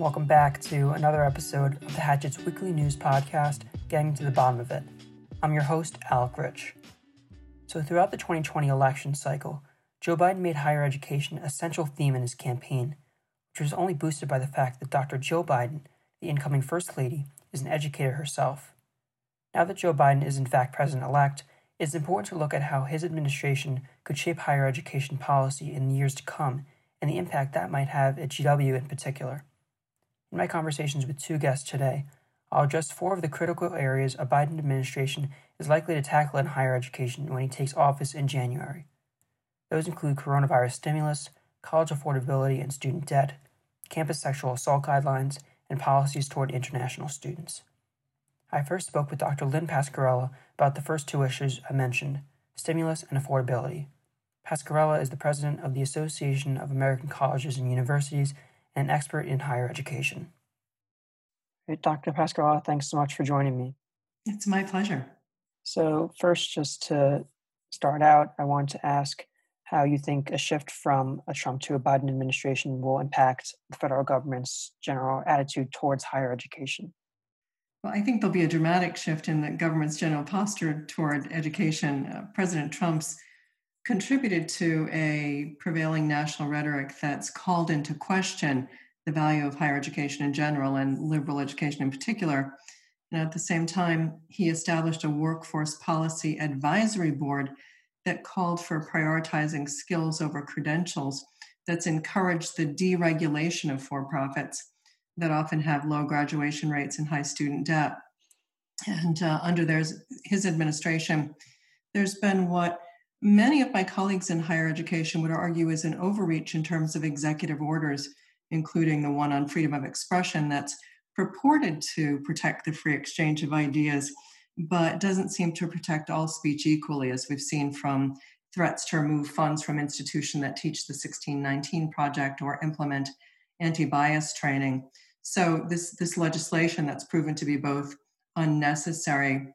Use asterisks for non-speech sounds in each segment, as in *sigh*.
Welcome back to another episode of the Hatchet's weekly news podcast, Getting to the Bottom of It. I'm your host, Alec Rich. So, throughout the 2020 election cycle, Joe Biden made higher education a central theme in his campaign, which was only boosted by the fact that Dr. Jill Biden, the incoming First Lady, is an educator herself. Now that Joe Biden is in fact president elect, it is important to look at how his administration could shape higher education policy in the years to come and the impact that might have at GW in particular. In my conversations with two guests today, I'll address four of the critical areas a Biden administration is likely to tackle in higher education when he takes office in January. Those include coronavirus stimulus, college affordability and student debt, campus sexual assault guidelines, and policies toward international students. I first spoke with Dr. Lynn Pasquerella about the first two issues I mentioned stimulus and affordability. Pasquerella is the president of the Association of American Colleges and Universities and expert in higher education. Dr. Pasquerella, thanks so much for joining me. It's my pleasure. So, first, just to start out, I want to ask how you think a shift from a Trump to a Biden administration will impact the federal government's general attitude towards higher education. Well, I think there'll be a dramatic shift in the government's general posture toward education. Uh, President Trump's contributed to a prevailing national rhetoric that's called into question the value of higher education in general and liberal education in particular. And at the same time, he established a workforce policy advisory board that called for prioritizing skills over credentials, that's encouraged the deregulation of for profits that often have low graduation rates and high student debt. And uh, under his administration, there's been what many of my colleagues in higher education would argue is an overreach in terms of executive orders, including the one on freedom of expression that's purported to protect the free exchange of ideas, but doesn't seem to protect all speech equally, as we've seen from threats to remove funds from institutions that teach the 1619 project or implement anti-bias training. So this, this legislation that's proven to be both unnecessary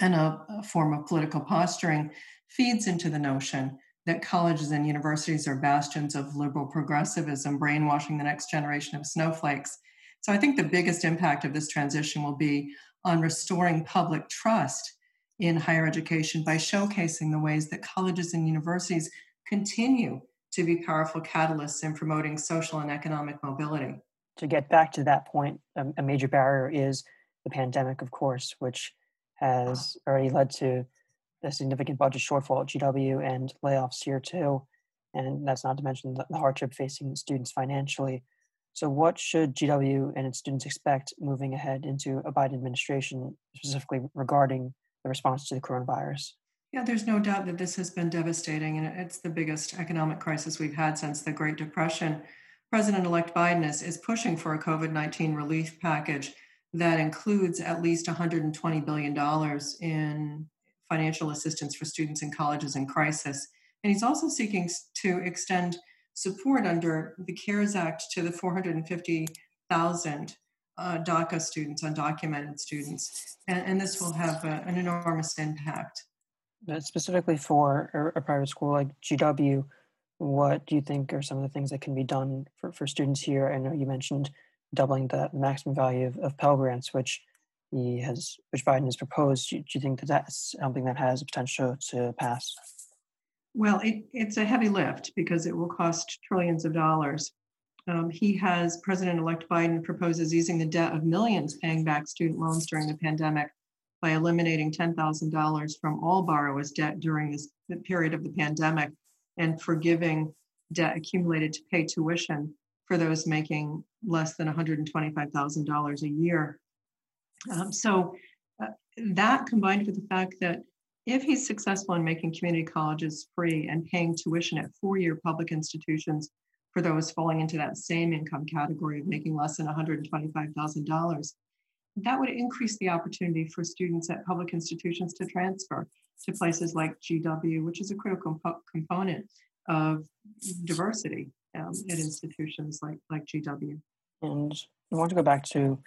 and a, a form of political posturing feeds into the notion that colleges and universities are bastions of liberal progressivism, brainwashing the next generation of snowflakes. So I think the biggest impact of this transition will be on restoring public trust in higher education by showcasing the ways that colleges and universities continue to be powerful catalysts in promoting social and economic mobility. To get back to that point, a major barrier is the pandemic, of course, which has already led to significant budget shortfall at GW and layoffs here too. And that's not to mention the, the hardship facing students financially. So, what should GW and its students expect moving ahead into a Biden administration, specifically regarding the response to the coronavirus? Yeah, there's no doubt that this has been devastating, and it's the biggest economic crisis we've had since the Great Depression. President elect Biden is, is pushing for a COVID 19 relief package that includes at least $120 billion in financial assistance for students in colleges in crisis. And he's also seeking to extend support under the CARES Act to the 450,000 uh, DACA students, undocumented students. And, and this will have a, an enormous impact. specifically for a, a, private school like GW, what do you think are some of the things that can be done for, for students here? I know you mentioned doubling the maximum value of, of Pell Grants, which he has, which Biden has proposed. Do, you think that that's something that has potential to pass? Well, it, it's a heavy lift because it will cost trillions of dollars. Um, he has, President elect Biden proposes easing the debt of millions paying back student loans during the pandemic by eliminating $10,000 from all borrowers' debt during this period of the pandemic and forgiving debt accumulated to pay tuition for those making less than $125,000 a year. Um, so uh, that combined with the fact that if he's successful in making community colleges free and paying tuition at four-year public institutions for those falling into that same income category of making less than $125,000, that would increase the opportunity for students at public institutions to transfer to places like GW, which is a critical comp- component of diversity um, at institutions like, like GW. And I want to go back to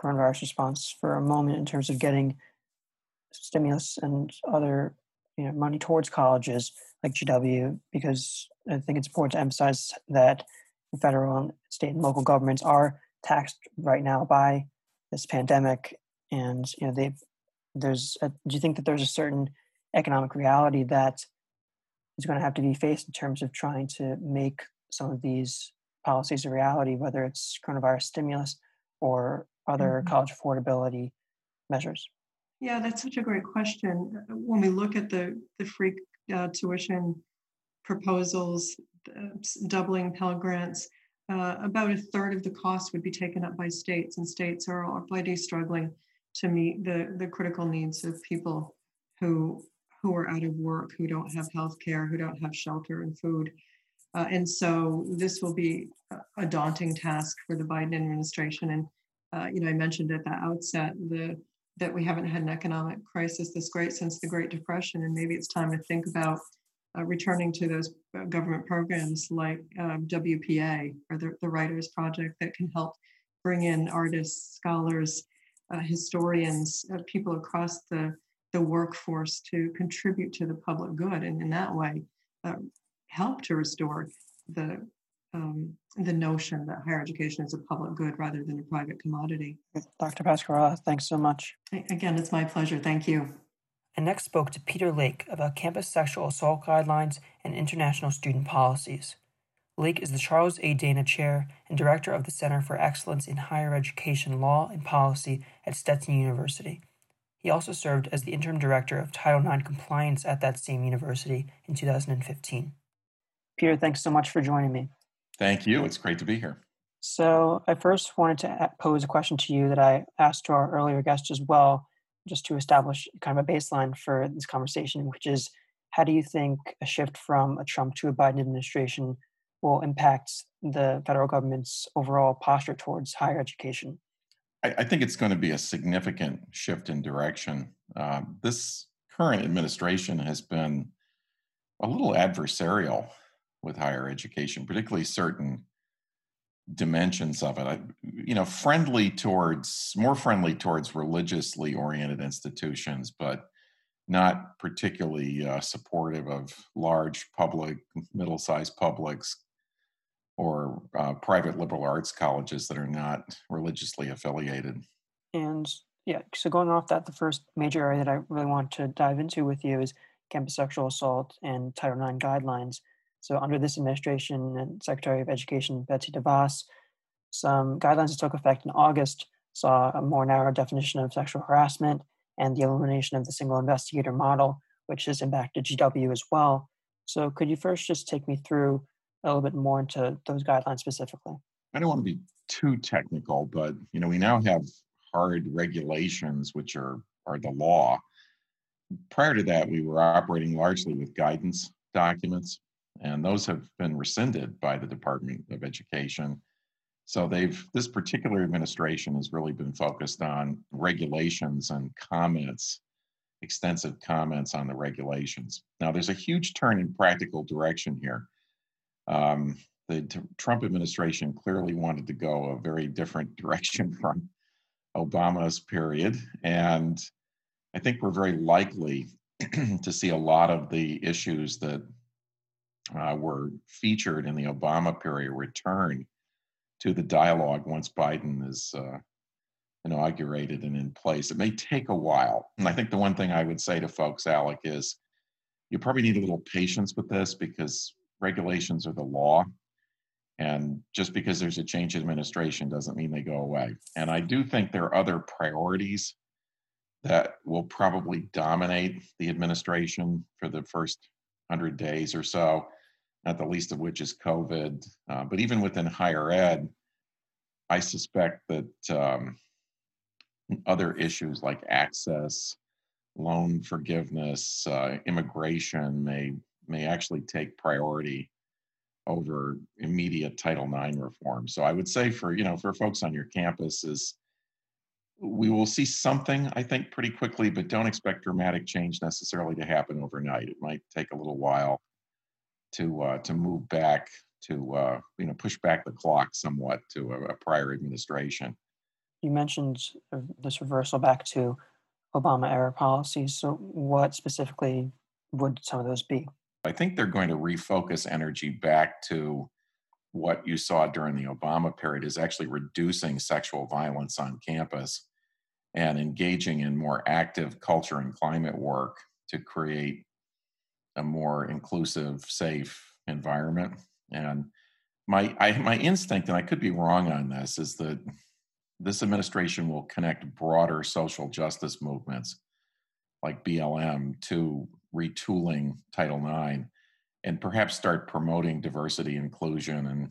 coronavirus response for a moment in terms of getting stimulus and other you know money towards colleges like GW because I think it's important to emphasize that federal and state and local governments are taxed right now by this pandemic, and you know they've there's a, do you think that there's a certain economic reality that is going to have to be faced in terms of trying to make some of these policies a reality, whether it's coronavirus stimulus or other mm-hmm. college affordability measures? Yeah, that's such a great question. When we look at the the free uh, tuition proposals, uh, doubling Pell Grants, uh, about a third of the cost would be taken up by states, and states are already struggling to meet the, the critical needs of people who who are out of work, who don't have health care, who don't have shelter and food. Uh, and so this will be a daunting task for the Biden administration. And uh, you know, I mentioned at the outset the that we haven't had an economic crisis this great since the Great Depression, and maybe it's time to think about uh, returning to those uh, government programs like um, WPA or the, the Writers Project that can help bring in artists, scholars, uh, historians, uh, people across the, the workforce to contribute to the public good, and in that way, uh, help to restore the um, the notion that higher education is a public good rather than a private commodity. Dr. Pasquerella, thanks so much. Again, it's my pleasure. Thank you. I next spoke to Peter Lake about campus sexual assault guidelines and international student policies. Lake is the Charles A. Dana Chair and Director of the Center for Excellence in Higher Education Law and Policy at Stetson University. He also served as the Interim Director of Title IX Compliance at that same university in 2015. Peter, thanks so much for joining me. Thank you. It's great to be here. So, I first wanted to pose a question to you that I asked to our earlier guest as well, just to establish kind of a baseline for this conversation, which is how do you think a shift from a Trump to a Biden administration will impact the federal government's overall posture towards higher education? I, I think it's going to be a significant shift in direction. Uh, this current administration has been a little adversarial with higher education, particularly certain dimensions of it. I, you know, friendly towards more friendly towards religiously oriented institutions, but not particularly uh, supportive of large public, middle-sized publics or uh, private liberal arts colleges that are not religiously affiliated. And yeah, so going off that, the first major area that I really want to dive into with you is campus sexual assault and Title IX guidelines. So, under this administration and Secretary of Education Betsy DeVos, some guidelines that took effect in August saw a more narrow definition of sexual harassment and the elimination of the single investigator model, which has impacted GW as well. So, could you first just take me through a little bit more into those guidelines specifically? I don't want to be too technical, but you know, we now have hard regulations which are are the law. Prior to that, we were operating largely with guidance documents and those have been rescinded by the Department of Education. So they've this particular administration has really been focused on regulations and comments, extensive comments on the regulations. Now there's a huge turn in practical direction here. Um, the t- Trump administration clearly wanted to go a very different *laughs* direction from Obama's period, and I think we're very likely *clears throat* to see a lot of the issues that uh, were featured in the Obama period return to the dialogue once Biden is uh, inaugurated and in place. It may take a while. And I think the one thing I would say to folks, Alec, is you probably need a little patience with this because regulations are the law. And just because there's a change in administration doesn't mean they go away. And I do think there are other priorities that will probably dominate the administration for the first 100 days or so not the least of which is COVID. Uh, but even within higher ed, I suspect that um, other issues like access, loan forgiveness, uh, immigration may may actually take priority over immediate Title IX reform. So I would say for you know for folks on your campuses, we will see something I think pretty quickly, but don't expect dramatic change necessarily to happen overnight. It might take a little while to uh, to move back to uh, you know push back the clock somewhat to a, a prior administration. You mentioned this reversal back to Obama era policies. So, what specifically would some of those be? I think they're going to refocus energy back to what you saw during the Obama period is actually reducing sexual violence on campus and engaging in more active culture and climate work to create a more inclusive, safe environment. And my I, my instinct, and I could be wrong on this, is that this administration will connect broader social justice movements like BLM to retooling Title IX and perhaps start promoting diversity, inclusion, and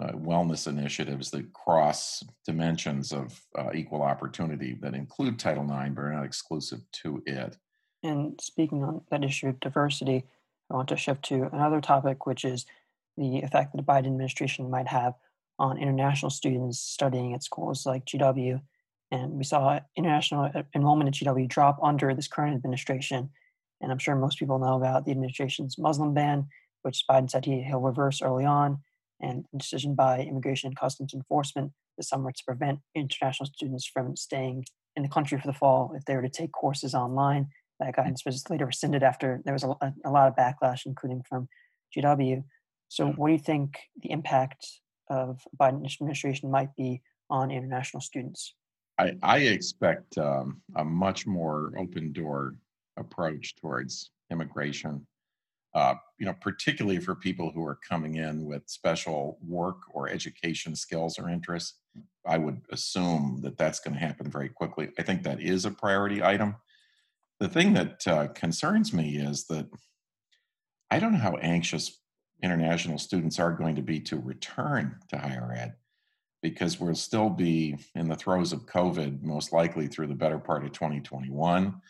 uh, wellness initiatives that cross dimensions of uh, equal opportunity that include Title IX but are not exclusive to it. And speaking on that issue of diversity, I want to shift to another topic, which is the effect that the Biden administration might have on international students studying at schools like GW. And we saw international enrollment at GW drop under this current administration. And I'm sure most people know about the administration's Muslim ban, which Biden said he, he'll reverse early on, and the decision by Immigration and Customs Enforcement this summer to prevent international students from staying in the country for the fall if they were to take courses online. That guidance was later rescinded after there was a, a lot of backlash, including from GW. So, what do you think the impact of Biden administration might be on international students? I, I expect um, a much more open door approach towards immigration. Uh, you know, particularly for people who are coming in with special work or education skills or interests. I would assume that that's going to happen very quickly. I think that is a priority item. The thing that uh, concerns me is that I don't know how anxious international students are going to be to return to higher ed because we'll still be in the throes of COVID, most likely through the better part of 2021.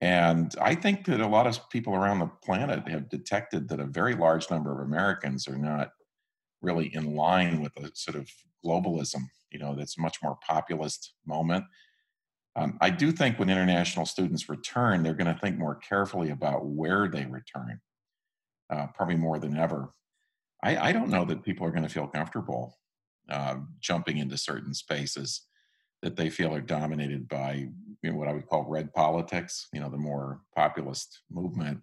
And I think that a lot of people around the planet have detected that a very large number of Americans are not really in line with a sort of globalism, you know, that's much more populist moment. Um, I do think when international students return, they're going to think more carefully about where they return uh, probably more than ever. I, I, don't know that people are going to feel comfortable uh, jumping into certain spaces that they feel are dominated by you know, what I would call red politics, you know, the more populist movement.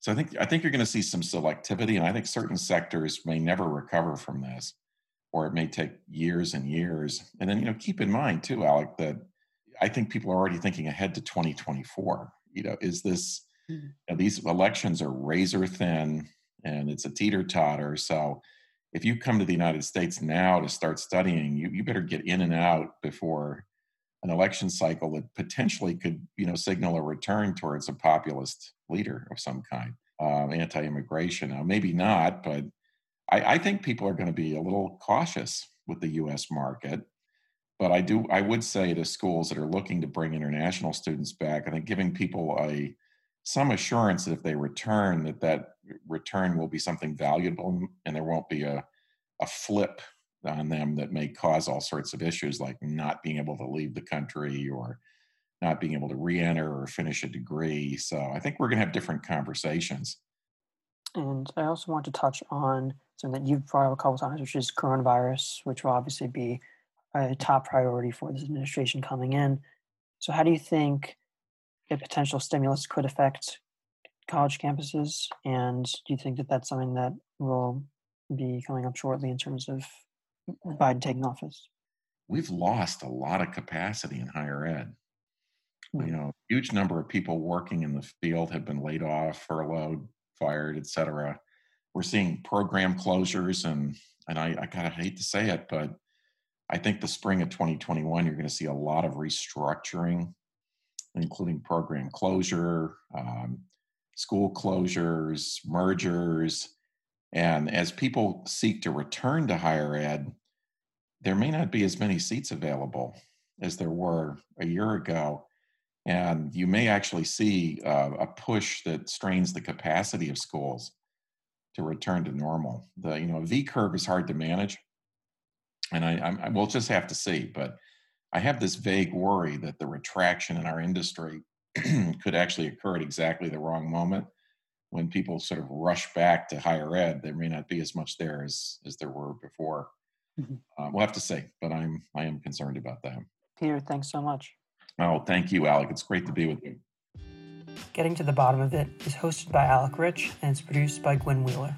So I think I think you're going to see some selectivity, and I think certain sectors may never recover from this, or it may take years and years. And then you know, keep in mind too, Alec, that I think people are already thinking ahead to 2024. You know, is this Mm-hmm. You know, these elections are razor thin and it's a teeter totter. So if you come to the United States now to start studying, you, you better get in and out before an election cycle that potentially could, you know, signal a return towards a populist leader of some kind, um, anti-immigration. Now, maybe not, but I, I think people are going to be a little cautious with the U.S. market. But I do, I would say to schools that are looking to bring international students back, I think giving people a some assurance that if they return that that return will be something valuable and there won't be a, a flip on them that may cause all sorts of issues like not being able to leave the country or not being able to re-enter or finish a degree. So i think we're going to have different conversations. And i also want to touch on something that you've brought up a couple times which is coronavirus which will obviously be a top priority for this administration coming in so how do you think a potential stimulus could affect college campuses? And do you think that that's something that will be coming up shortly in terms of Biden taking office? We've lost a lot of capacity in higher ed. Mm-hmm. You know, huge number of people working in the field have been laid off, furloughed, fired, et cetera. We're seeing program closures, and and I, I kind of hate to say it, but I think the spring of 2021, you're going to see a lot of restructuring including program closure, um, school closures, mergers. And as people seek to return to higher ed, there may not be as many seats available as there were a year ago. And you may actually see uh, a push that strains the capacity of schools to return to normal. The you know V curve is hard to manage, and I, I we'll just have to see. But I have this vague worry that the retraction in our industry *clears throat* could actually occur at exactly the wrong moment when people sort of rush back to higher ed. There may not be as much there as as there were before. Mm-hmm. Uh, we'll have to see, but I'm I am concerned about that. Peter, thanks so much. Oh, thank you, Alec. It's great to be with you. Getting to the Bottom of It is hosted by Alec Rich and it's produced by Gwen Wheeler.